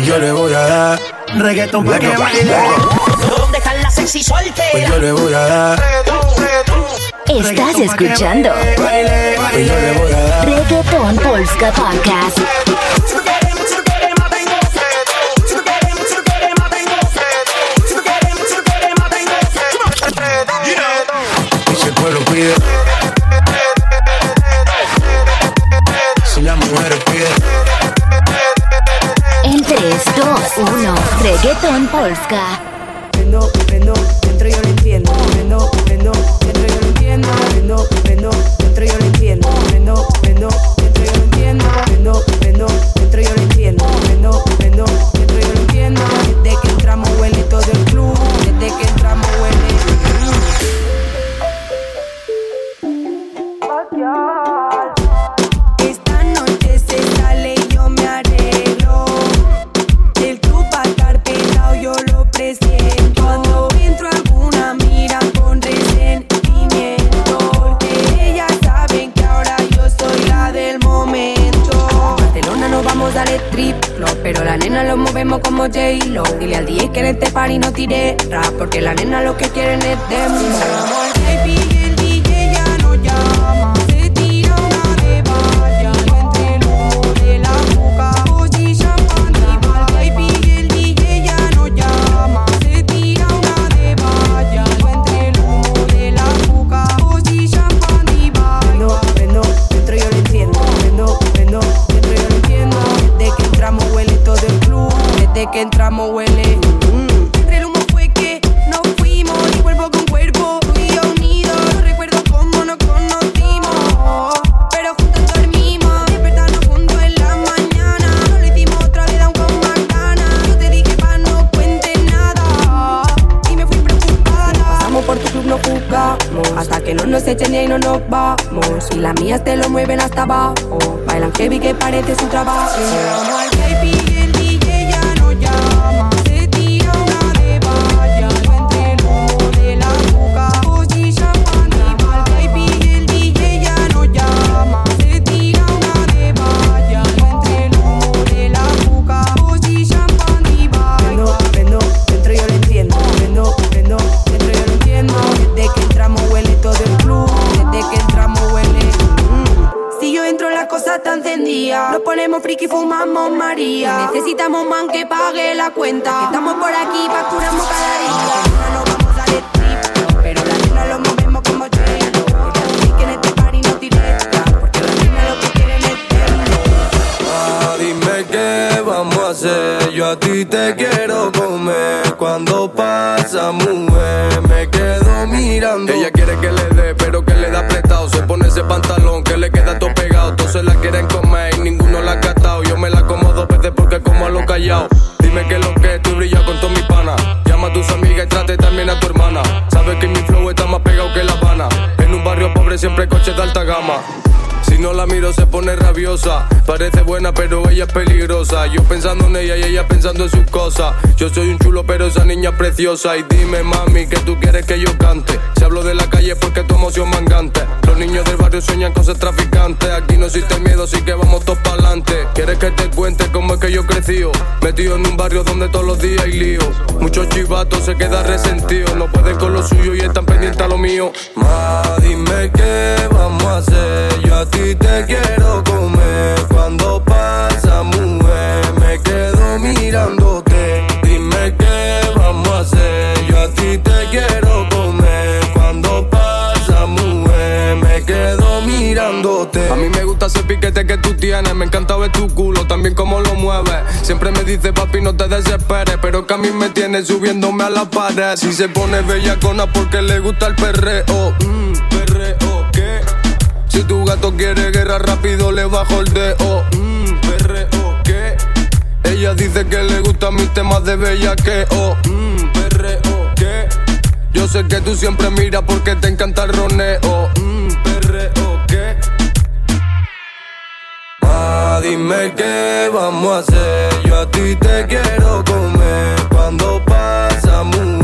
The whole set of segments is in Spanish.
Pues yo le voy a dar reggaeton pa' que baile. ¿Dónde están las sexy solteras? Pues yo le voy a dar Estás escuchando Pues yo le voy a dar Reggaeton Polska Podcast. y si el pueblo pide. Reggaeton Polska. Echen y no nos vamos. Y las mías te lo mueven hasta abajo. Bailan heavy que parece su trabajo. Nos ponemos friki, fumamos María Necesitamos man que pague la cuenta Que estamos por aquí, facturamos cada día No vamos al strip Pero la nena lo movemos como Y que en este party no directa Porque la nena lo que quieren es Ah, dime qué vamos a hacer. Yo a ti te quiero comer. Cuando pasa, mujer, me quedo mirando. Ella quiere que le dé, pero que le da apretado. Se pone ese pantalón que le queda todo Dime que lo que tú brillas con todo mi pana. Llama a tus amigas y trate también a tu hermana. Sabes que mi flow está más pegado que La Habana. En un barrio pobre siempre hay coches de alta gama. No la miro se pone rabiosa. Parece buena, pero ella es peligrosa. Yo pensando en ella y ella pensando en sus cosas. Yo soy un chulo, pero esa niña es preciosa. Y dime, mami, que tú quieres que yo cante. Si hablo de la calle porque tu emoción mangante. Los niños del barrio sueñan con ser traficantes. Aquí no existe miedo, así que vamos todos para adelante. ¿Quieres que te cuente cómo es que yo crecí? Metido en un barrio donde todos los días hay lío. Muchos chivatos se quedan resentidos. No pueden con lo suyo y están pendientes a lo mío. Ma, dime qué vamos a hacer. Yo a ti te quiero comer. Cuando pasa, mujer, me quedo mirándote. Dime qué vamos a hacer. Yo a ti te quiero comer. Cuando pasa, mujer, me quedo mirándote. A mí me gusta ese piquete que tú tienes. Me encanta ver tu culo, también cómo lo mueves. Siempre me dice, papi, no te desesperes. Pero que a mí me tiene subiéndome a la pared. Si se pone bellacona porque le gusta el perreo. Mmm, perreo. Si tu gato quiere guerra rápido le bajo el dedo. Mmm, perreo, ¿qué? Ella dice que le gustan mis temas de bellaqueo. Mmm, perreo, ¿qué? Yo sé que tú siempre miras porque te encanta el roneo. Mmm, perreo, ¿qué? Ah, dime qué vamos a hacer. Yo a ti te quiero comer. Cuando pasa, mujer,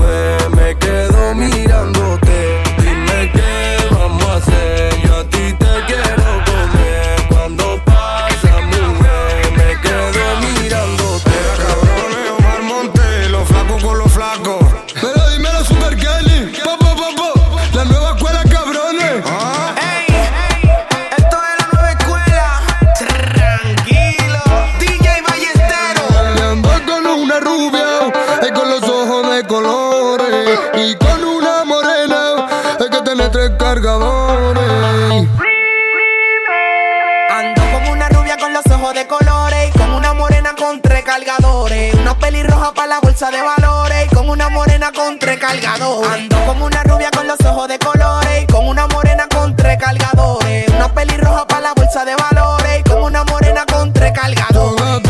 bolsa de valores y con una morena con tres. Ando con una rubia con los ojos de colores y con una morena con tres cargadores. Una pelirroja para la bolsa de valores y con una morena con tres cargadores.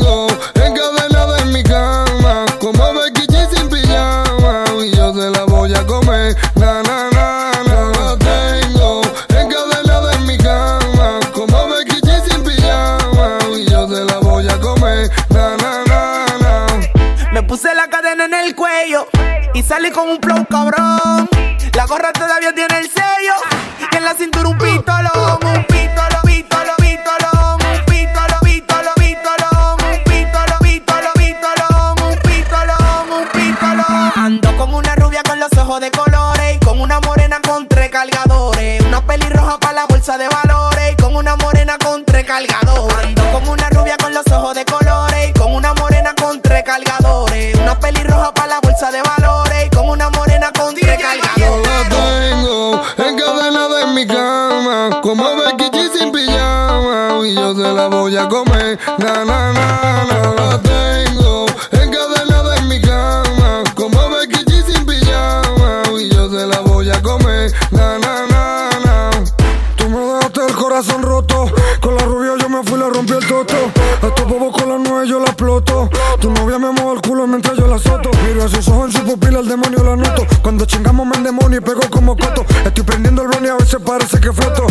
Yo tengo encadenada en mi cama, como Becky G sin pijama y yo se la voy a comer. Na, na. y salí con un flow cabrón. La gorra todavía tiene el sello y en la cintura un pistolón, un pistolón, pistolón, pistolón, un pistolón, pistolón, pistolón, un pistolón, pistolón, pistolón, un pistolón, un pistolón. Ando con una rubia con los ojos de colores y con una morena con tres cargadores, una pelirroja para la bolsa de valores y con una morena con tres cargadores. te la voy a comer. Na, na, na, na, la tengo encadenada en mi cama. Como Becky G sin pijama. Y yo te la voy a comer. Na, na, na, na. Tú me dejaste el corazón roto. Con la rubia yo me fui, le rompí el toto. A estos bobos con la nueve yo la exploto. Tu novia me mueve el culo mientras yo la soto. Miro a sus ojos en su pupila, el demonio la noto. Cuando chingamos me demonio y pego como coto. Estoy prendiendo el blon y a veces parece que floto.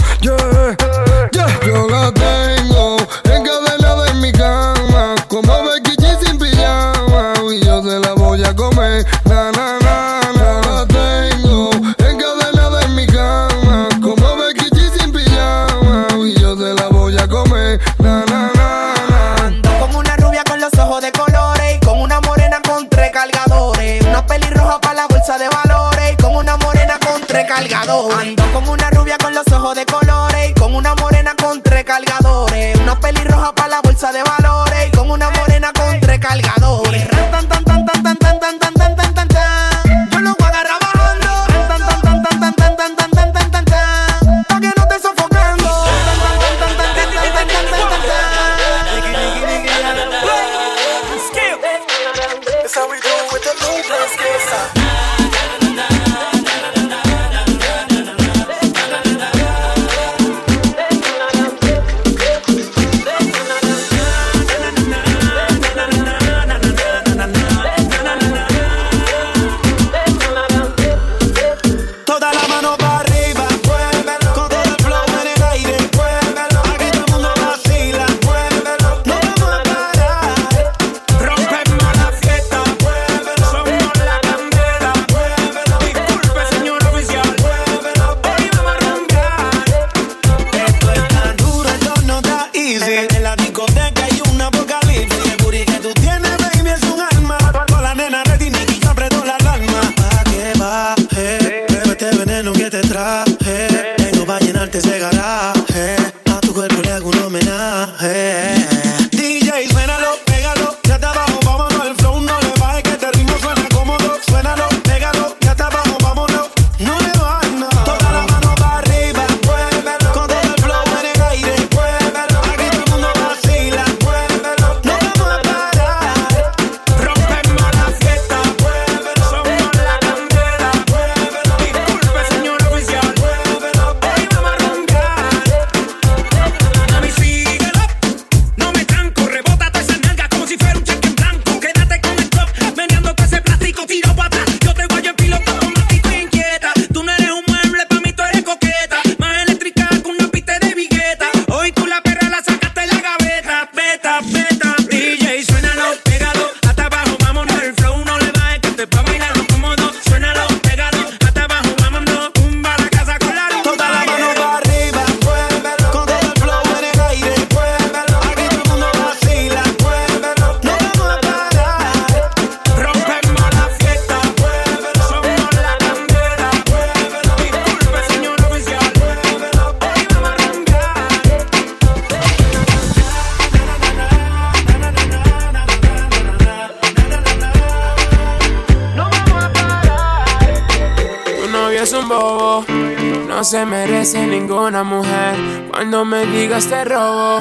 atrás te robo.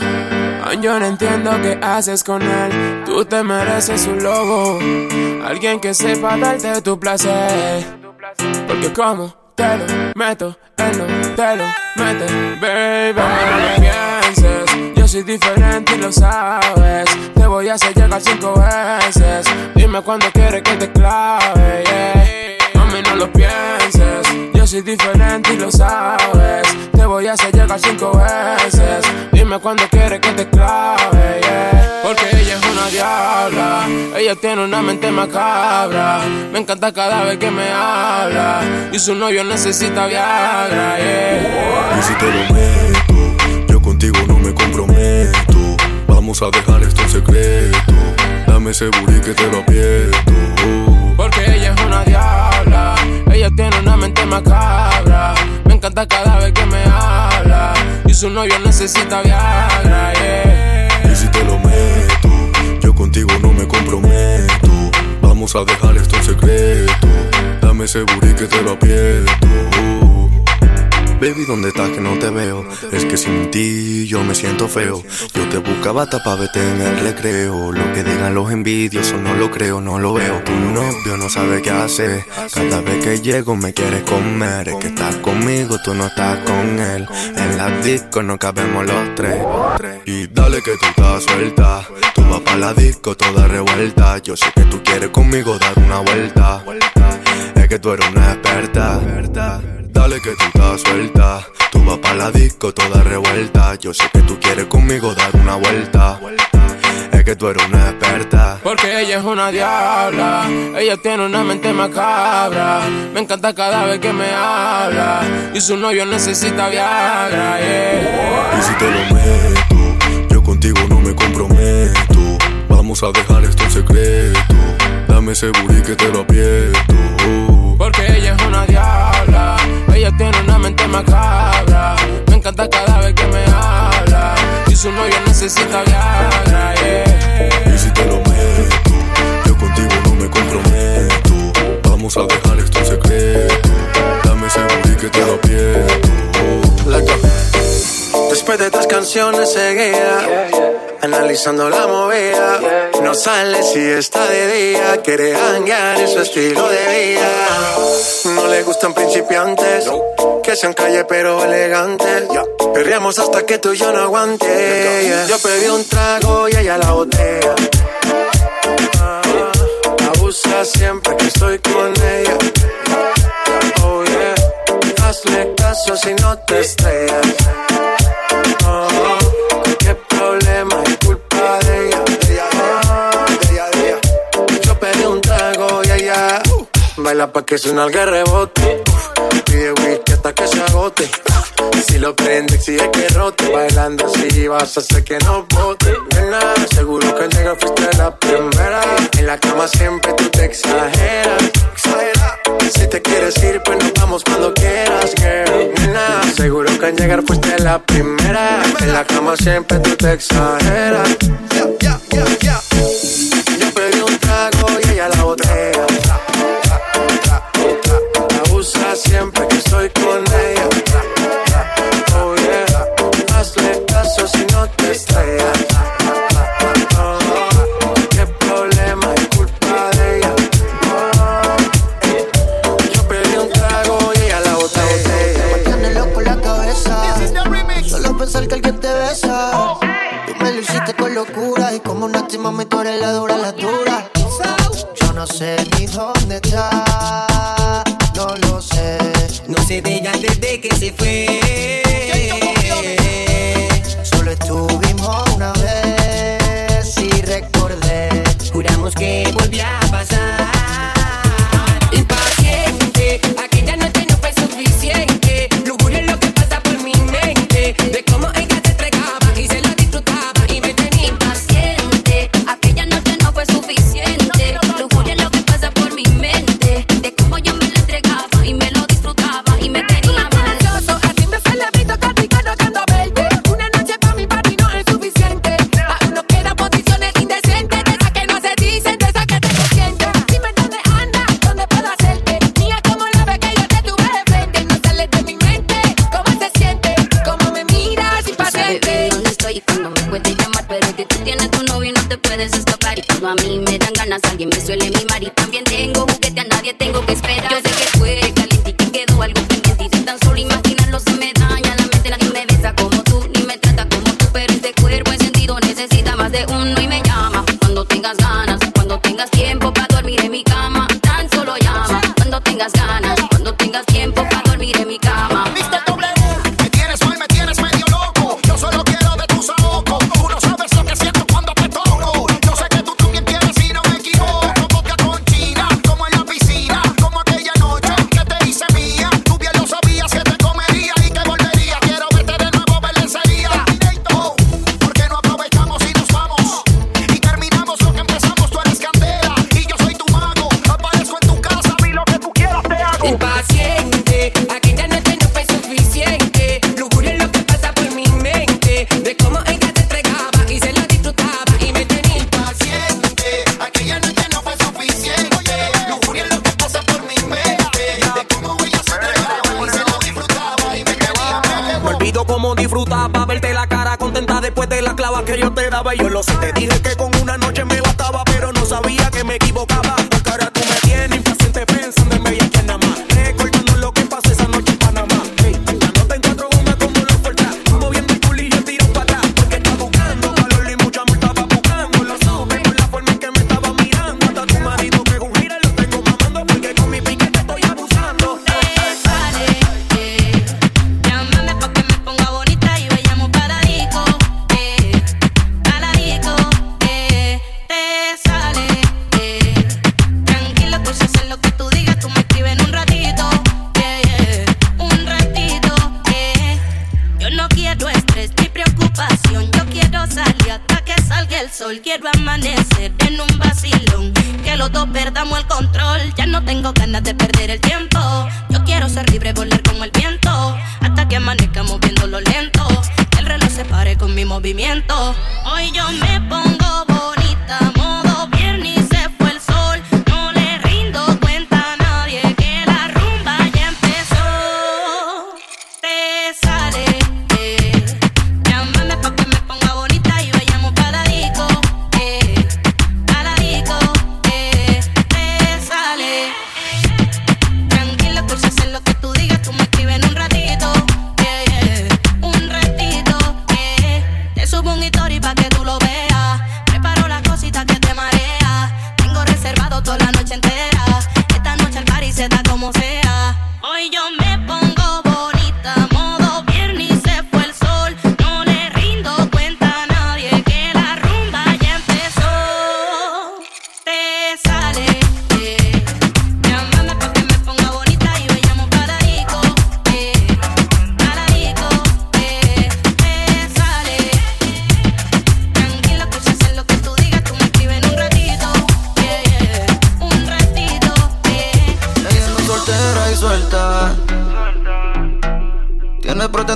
Yo no entiendo qué haces con él. Tú te mereces un lobo. Alguien que sepa darte tu placer. Porque como te lo meto, él no te lo mete, baby. No lo pienses, yo soy diferente y lo sabes. Te voy a hacer llegar cinco veces. Dime cuando quieres que te clave, yeah. Mami, no lo pienses, yo soy diferente y lo sabes te voy a hacer llegar cinco veces. Dime cuándo quieres que te clave. yeah. Porque ella es una diabla. Ella tiene una mente macabra. Me encanta cada vez que me habla. Y su novio necesita Viagra. yeah. Y si te lo meto, yo contigo no me comprometo. Vamos a dejar esto en secreto. Dame ese booty que te lo aprieto. Porque ella es una diabla. Ella tiene una mente macabra. Encanta cada vez que me habla. Y su novio necesita Viagra. yeah. Y si te lo meto, yo contigo no me comprometo. Vamos a dejar esto en secreto. Dame ese booty que te lo aprieto. Baby, ¿dónde estás que no te veo? Es que sin ti yo me siento feo. Yo te buscaba hasta pa' verte en el recreo. Lo que digan los envidiosos no lo creo, no lo veo. Tu novio no sabe qué hacer. Cada vez que llego me quieres comer. Es que estás conmigo, tú no estás con él. En la disco no cabemos los tres. Y dale que tú estás suelta. Tú vas pa' la disco toda revuelta. Yo sé que tú quieres conmigo dar una vuelta. Es que tú eres una experta. Que tú estás suelta. Tú vas pa' la disco toda revuelta. Yo sé que tú quieres conmigo dar una vuelta. Es que tú eres una experta. Porque ella es una diabla. Ella tiene una mente macabra. Me encanta cada vez que me habla. Y su novio necesita Viagra. yeah. Y si te lo meto, yo contigo no me comprometo. Vamos a dejar esto en secreto. Dame ese booty que te lo aprieto. Porque ella es una diabla. Ella tiene una mente macabra. Me encanta cada vez que me habla. Y su novio necesita Viagra. yeah. Y si te lo meto, yo contigo no me comprometo. Vamos a dejar esto en secreto. Dame ese booty que te lo aprieto. Después de tres canciones seguidas, analizando la movida, no sale si está de día, quiere hanguear en su estilo de vida. No le gustan principiantes, que sean calle pero elegantes. Perreamos hasta que tú y yo no aguante. Yo pedí un trago y ella la botella. Ah, Abusa siempre que estoy con ella. Oh yeah, hazle caso si no te estrellas. Oh, qué problema baila pa' que suena el rebote. Pide whisky hasta que se agote. Si lo prende, exige que rote. Bailando así vas a hacer que no bote. Nena, seguro que al llegar fuiste la primera. En la cama siempre tú te exageras. Exagera. Si te quieres ir, pues nos vamos cuando quieras, girl. Nena, seguro que al llegar fuiste la primera. En la cama siempre tú te exageras. Yo pedí un trago y ella la botella. Siempre que estoy con ella. Oh yeah, hazle caso si no te estrellas. Oh, qué problema es culpa de ella. Oh, yo pedí un trago y ella la botella. Me tiene loco la cabeza. Solo pensar que alguien te besa. Tú me lo hiciste con locura. Y como una mami, tú eres la dura, la dura. Yo no sé ni dónde está. Desde que se fue. Solo estuvimos una vez y recordé. Juramos que volvía a pasar. Quiero amanecer en un vacilón. Que los dos perdamos el control. Ya no tengo ganas de perder el tiempo. Yo quiero ser libre, volar como el viento. Hasta que amanezca moviéndolo lento. Que el reloj se pare con mi movimiento. Hoy yo me pongo bonita,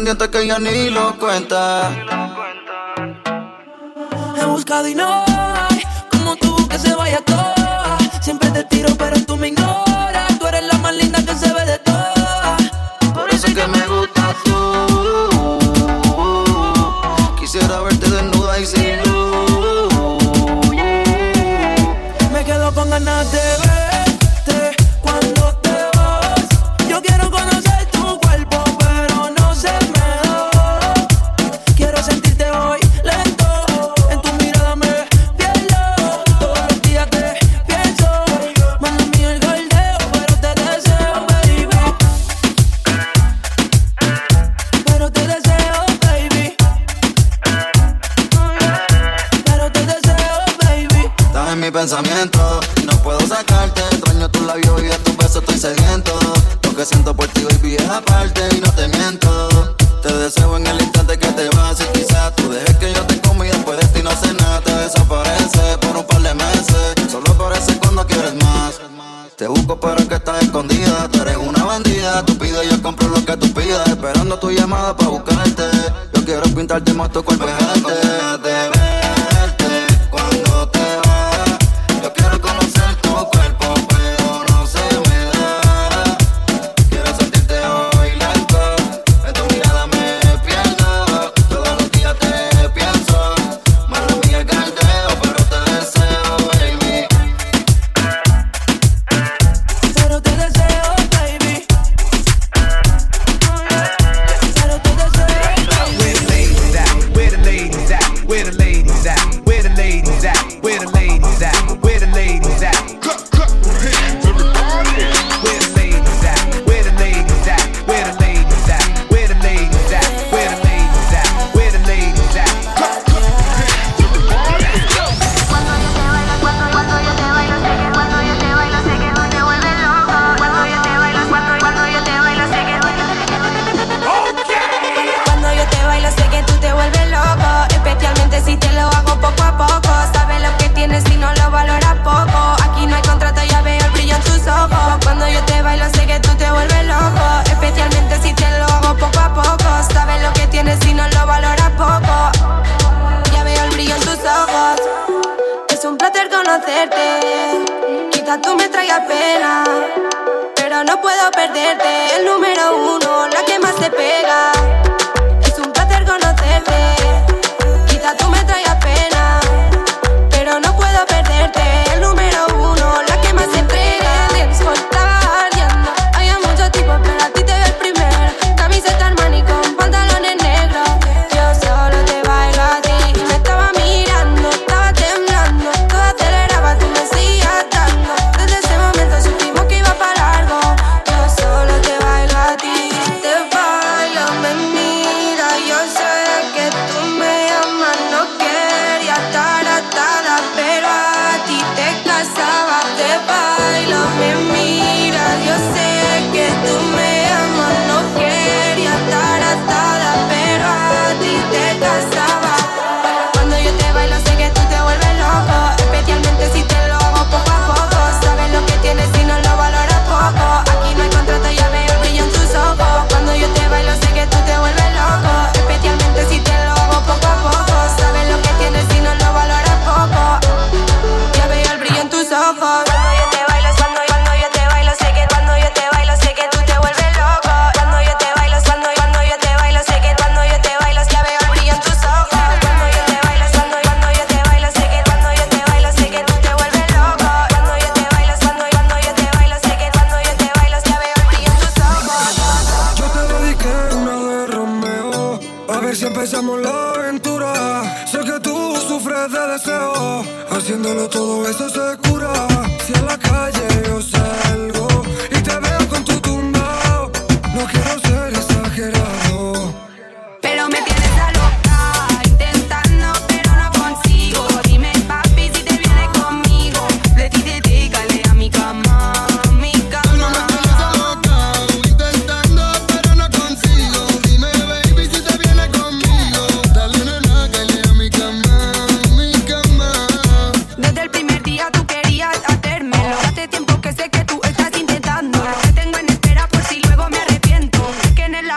pendientes que ya ni lo cuenta. He buscado y no hay como tú que se vaya todo. busco, pero es que estás escondida. Tú eres una bandida, tú pides, yo compro lo que tú pidas. Esperando tu llamada para buscarte. Yo quiero pintarte más tu cuerpo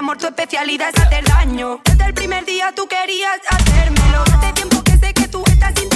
amor, tu especialidad es hacer daño. Desde el primer día tú querías hacérmelo. Hace tiempo que sé que tú estás sin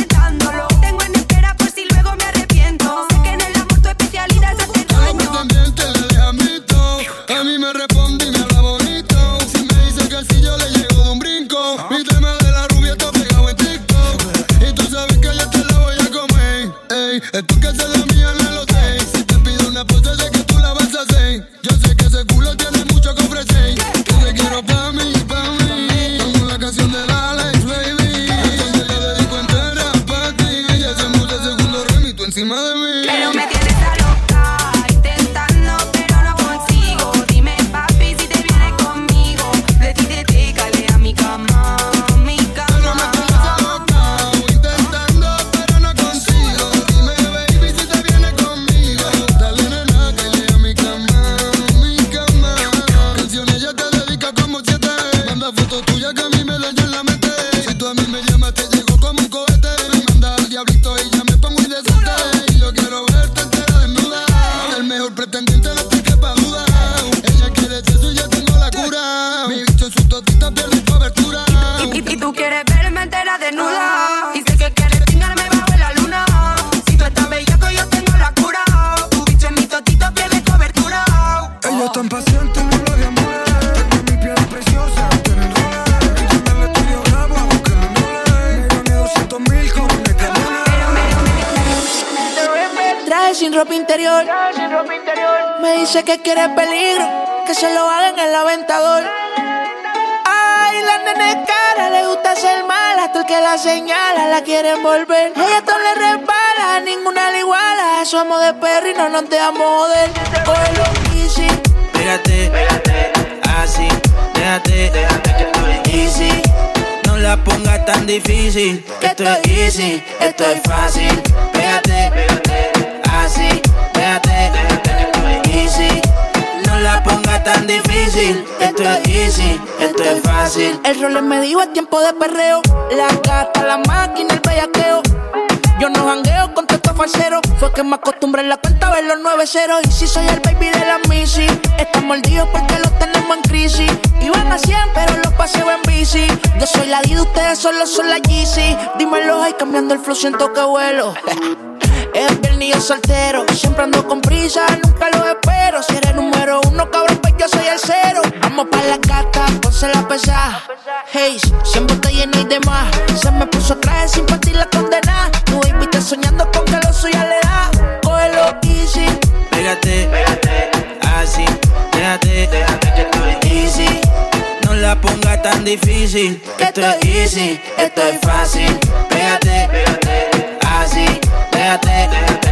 Y, tú quieres verme entera desnuda. Y sé que quieres chingarme bajo la luna. Si tú estás bellaco, yo tengo la cura. Tu bicho en mi totito pierde cobertura. Oh. Ella es tan paciente, no la demora. Tiene mi piel preciosa, tiene el rola. Yo me la estoy bravo, aunque no mola. Me 200 mil como me camona. Traje sin ropa interior. Traje sin ropa interior. Me dice que quiere peligro. Que se lo hagan en el aventador le gusta ser mala. Hasta el que la señala, la quieren volver. Ella todo le resbala, ninguna le iguala. Somos de perro y no nos dejamos joder. Cógelo easy. Pégate, pégate, así. Déjate, déjate que estoy easy. No la pongas tan difícil. esto es easy, esto es fácil. Pégate, pégate esto es easy, esto es fácil. El rol me dijo es tiempo de perreo. La gata, la máquina, el bellaqueo. Yo no jangueo con texto falsero. Fue que me acostumbré en la cuenta a ver los 9-0. Y si soy el baby de la Missy, están mordidos porque los tenemos en crisis. Iban a 100, pero los paseo en bici. Yo soy la D, ustedes solo son la Yeezy. Dímelo, hay cambiando el flow, siento que vuelo. es viernes soltero. Siempre ando con prisa, nunca lo espero. Si eres número uno, cabrón, yo soy el cero. Vamos pa' la gata, ponse la pesada. Hey, siempre está lleno y demás. Se me puso traje sin partir la condena. Tu baby está soñando con que lo suya le da. Cógelo easy. Pégate, pégate, así, déjate, déjate que estoy easy. No la pongas tan difícil, esto es easy, esto es fácil. Pégate, pégate, así, déjate, déjate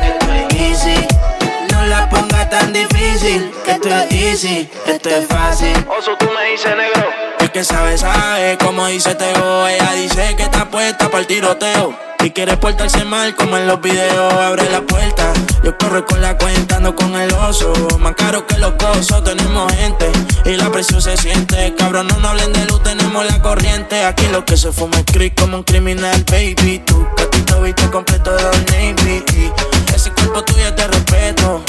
tan difícil, que esto es easy, esto es fácil. Oso, tú me dices negro. El que sabe, sabe, como dice Teo. Ella dice que está puesta para el tiroteo. Y quiere portarse mal como en los videos. Abre la puerta, yo corro con la cuenta, ando con el oso. Más caro que los gozos, tenemos gente. Y la presión se siente. Cabrón, no nos hablen de luz, tenemos la corriente. Aquí lo que se fuma es creep como un criminal, baby. Tú, gatito, viste completo de Navy. Ese cuerpo tuyo de respeto.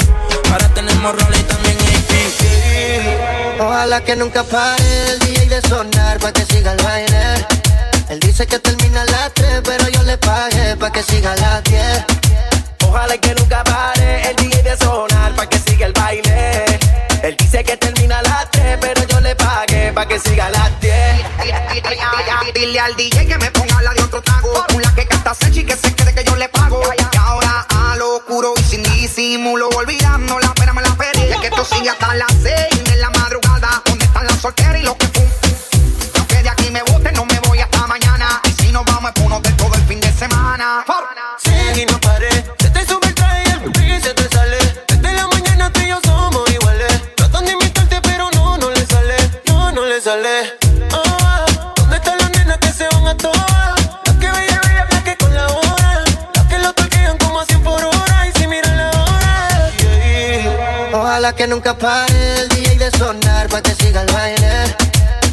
Ahora tenemos roles y también AP. Ojalá que nunca pare el DJ de sonar pa' que siga el baile. Él dice que termina a las 3, pero yo le pagué pa' que siga a las 10. Ojalá que nunca pare el DJ de sonar pa' que siga el baile. Él dice que termina a las 3, pero yo le pagué pa' que siga a las 10. Dile al DJ que me ponga la de otro trago. Una que canta Sechi que se cree que yo le pago. Y sin disimulo, olvidando la pena me la pedí. Es que esto sigue hasta las 6 de la madrugada. ¿Dónde están las solteras y los que fum? Que nunca pare el DJ de sonar pa' que siga el baile.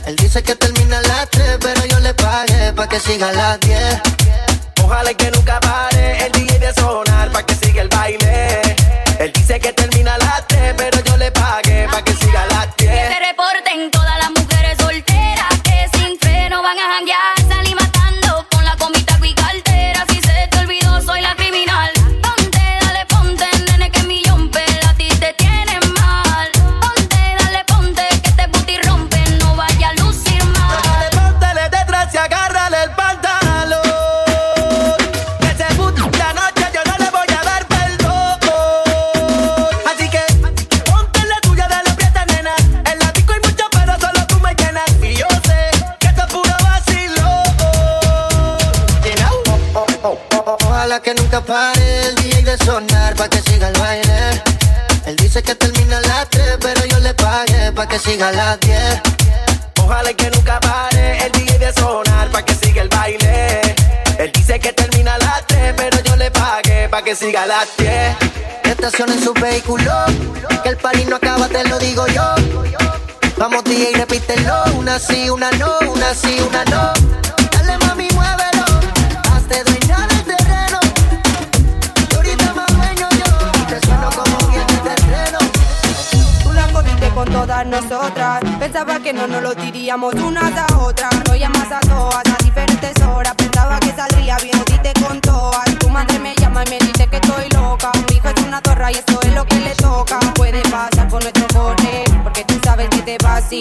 Él dice que termina a las 3, pero yo le pagué pa' que siga a las 10. Ojalá que nunca pare el DJ de sonar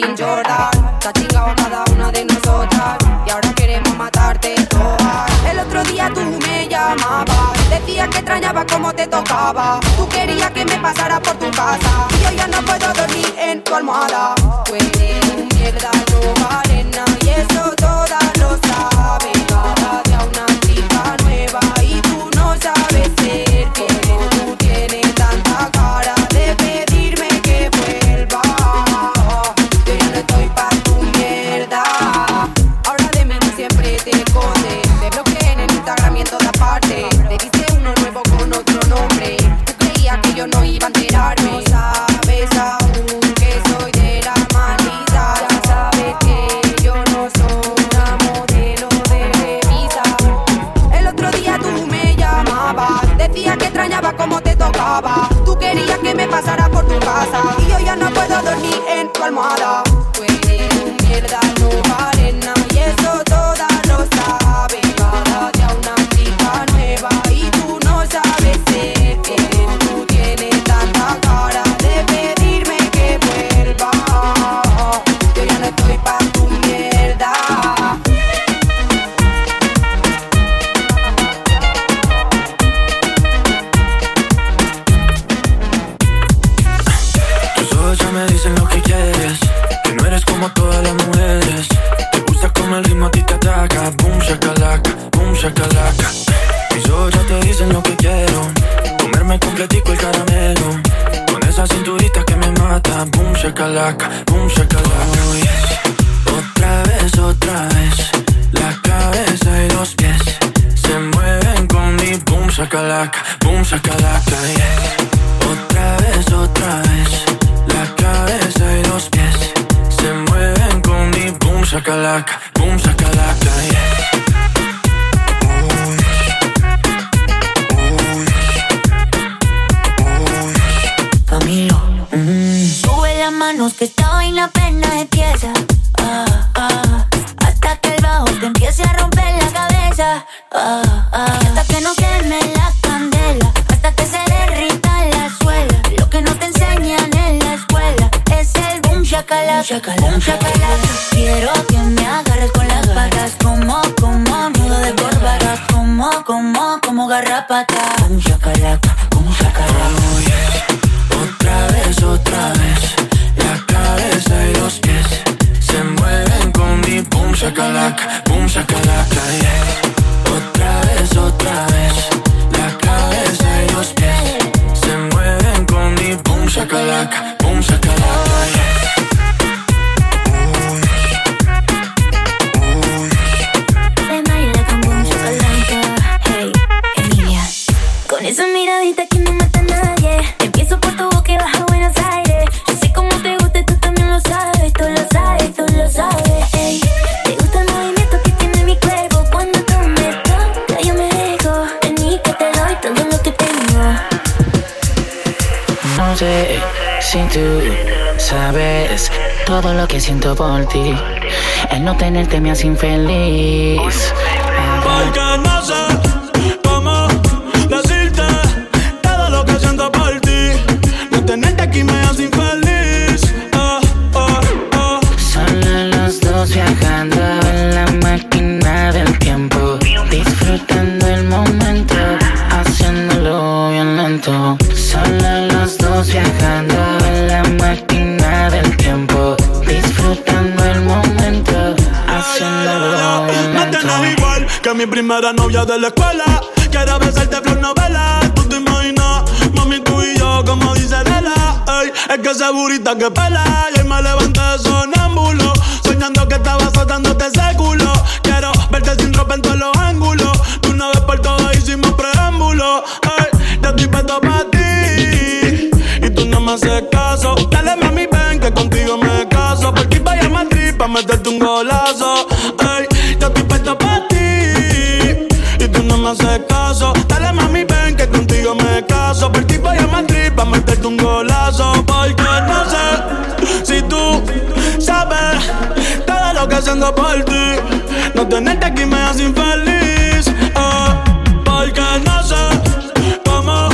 sin llorar. Está chingado cada una de nosotras. Y ahora queremos matarte todas. El otro día tú me llamabas. Decías que extrañaba cómo te tocaba. Tú querías que me pasara por tu casa. Y yo ya no puedo dormir en tu almohada. Huele tu mierda, no infeliz. Mi primera novia de la escuela. Quiero besarte flor novela. Tú te imaginas, mami, tú y yo, como dice Adela. Ey, es que esa burita que pela. Y hoy me levanté sonámbulo. Soñando que estaba soltándote ese culo. Quiero verte sin ropa en todos los ángulos. De una vez por todas hicimos preámbulo. Ey, yo estoy puesto para ti. Y tú no me haces caso. Dale, mami, ven que contigo me caso. Por ti vaya a Madrid pa' meterte un golazo. Caso. Dale, mami, ven que contigo me caso. Por ti voy a Madrid pa' meterte un golazo. Porque no sé si tú sabes todo lo que haciendo por ti. No tenerte aquí me hace infeliz. ah, porque no sé cómo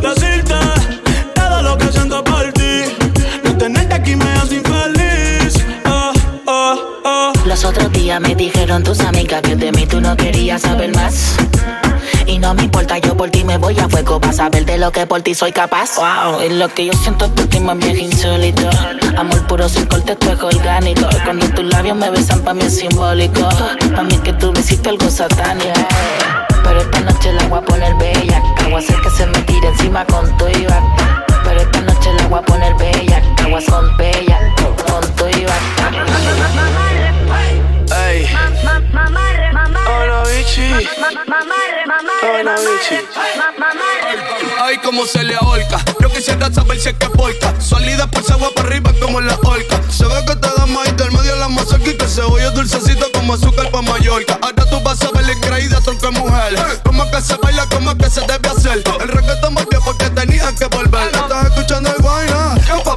decirte todo lo que siento por ti. No tenerte aquí me hace infeliz. ah, ah. Los otros días me dijeron tus amigas que de mí tú no querías saber más. No me importa, yo por ti me voy a fuego para saber de lo que por ti soy capaz. Wow, y lo que yo siento por ti más bien insólito. Amor puro sin corte, esto es orgánico. Cuando tus labios me besan, para mí es simbólico. Para mí que tú me hiciste algo satánico. Pero esta noche la voy a poner bella. Voy a hacer que se me tire encima con tu y vaca. Pero esta noche la voy a poner bella. Voy a son bella con tu y vaca. Ey. Hola, Hola, bichi. Ay, como se le ahorca. Yo quisiera saber si es que porca. Salida por agua para arriba como la orca. Se ve que te da maíz del medio de la mazorquita. Cebolla dulcecita como azúcar pa' Mallorca. Ahora tú vas a ver la increíble tronco de mujer. Como que se baila, como que se debe hacer. El reggaetón volvió porque tenían que volver. Estás escuchando el guayna, que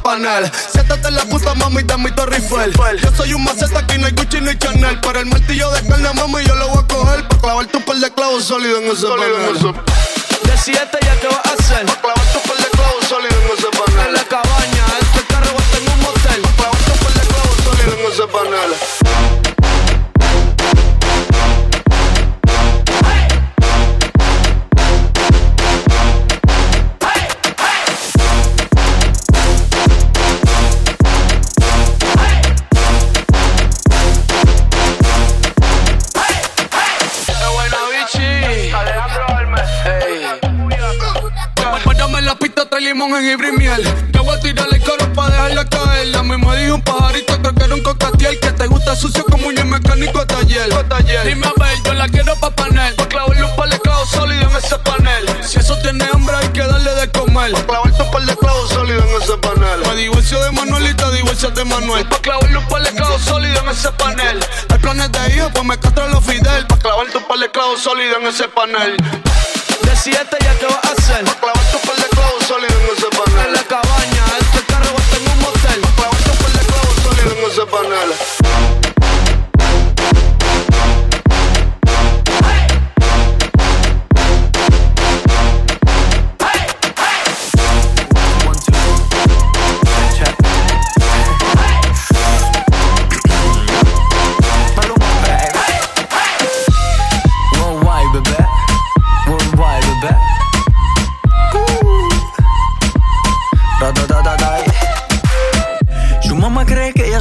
panel. Siéntate en la puta mami de mi Torre Eiffel. Yo soy un maceta, aquí no hay Gucci ni Chanel. Pero el martillo de carne, mami, yo lo voy a coger. Pa' clavarte un par de clavos sólidos en ese panel. Decídete ya qué vas a hacer. Pa' clavarte un par de clavos sólidos en ese panel. En la cabaña, este carro estar en un motel. Pa' clavarte un par de clavos sólidos en ese panel. Ese panel.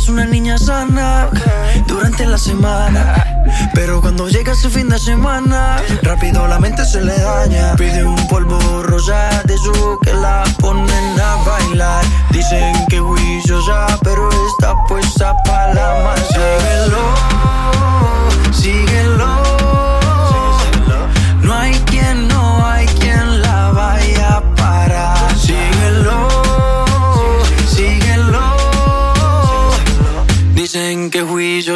Una niña sana durante la semana. Pero cuando llega ese fin de semana, rápido la mente se le daña. Pide un polvo rosa de su que la ponen a bailar. Dicen que juiciosa, pero está puesta para la más. Síguelo, síguelo.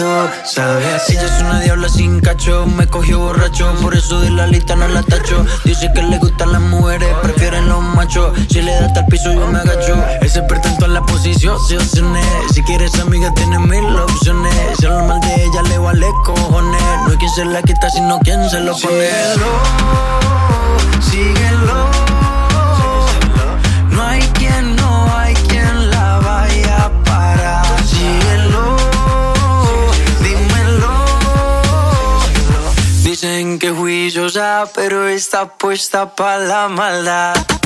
Tú sabes. Ella es una diabla sin cacho, me cogió borracho, por eso de la lista no la tacho. Dice que le gustan las mujeres, prefieren los machos. Si le da hasta el piso, yo me agacho. Es experta en todas las posiciones. Si quieres amiga, tiene mil opciones. Si habla mal de ella, le vale cojones. No hay quien se la quita, sino quien se lo pone. Síguelo, no Que juiciosa, pero está puesta para la maldad.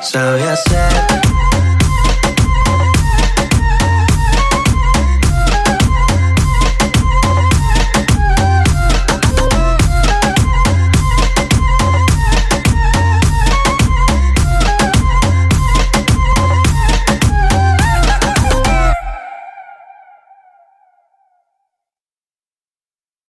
Dale, como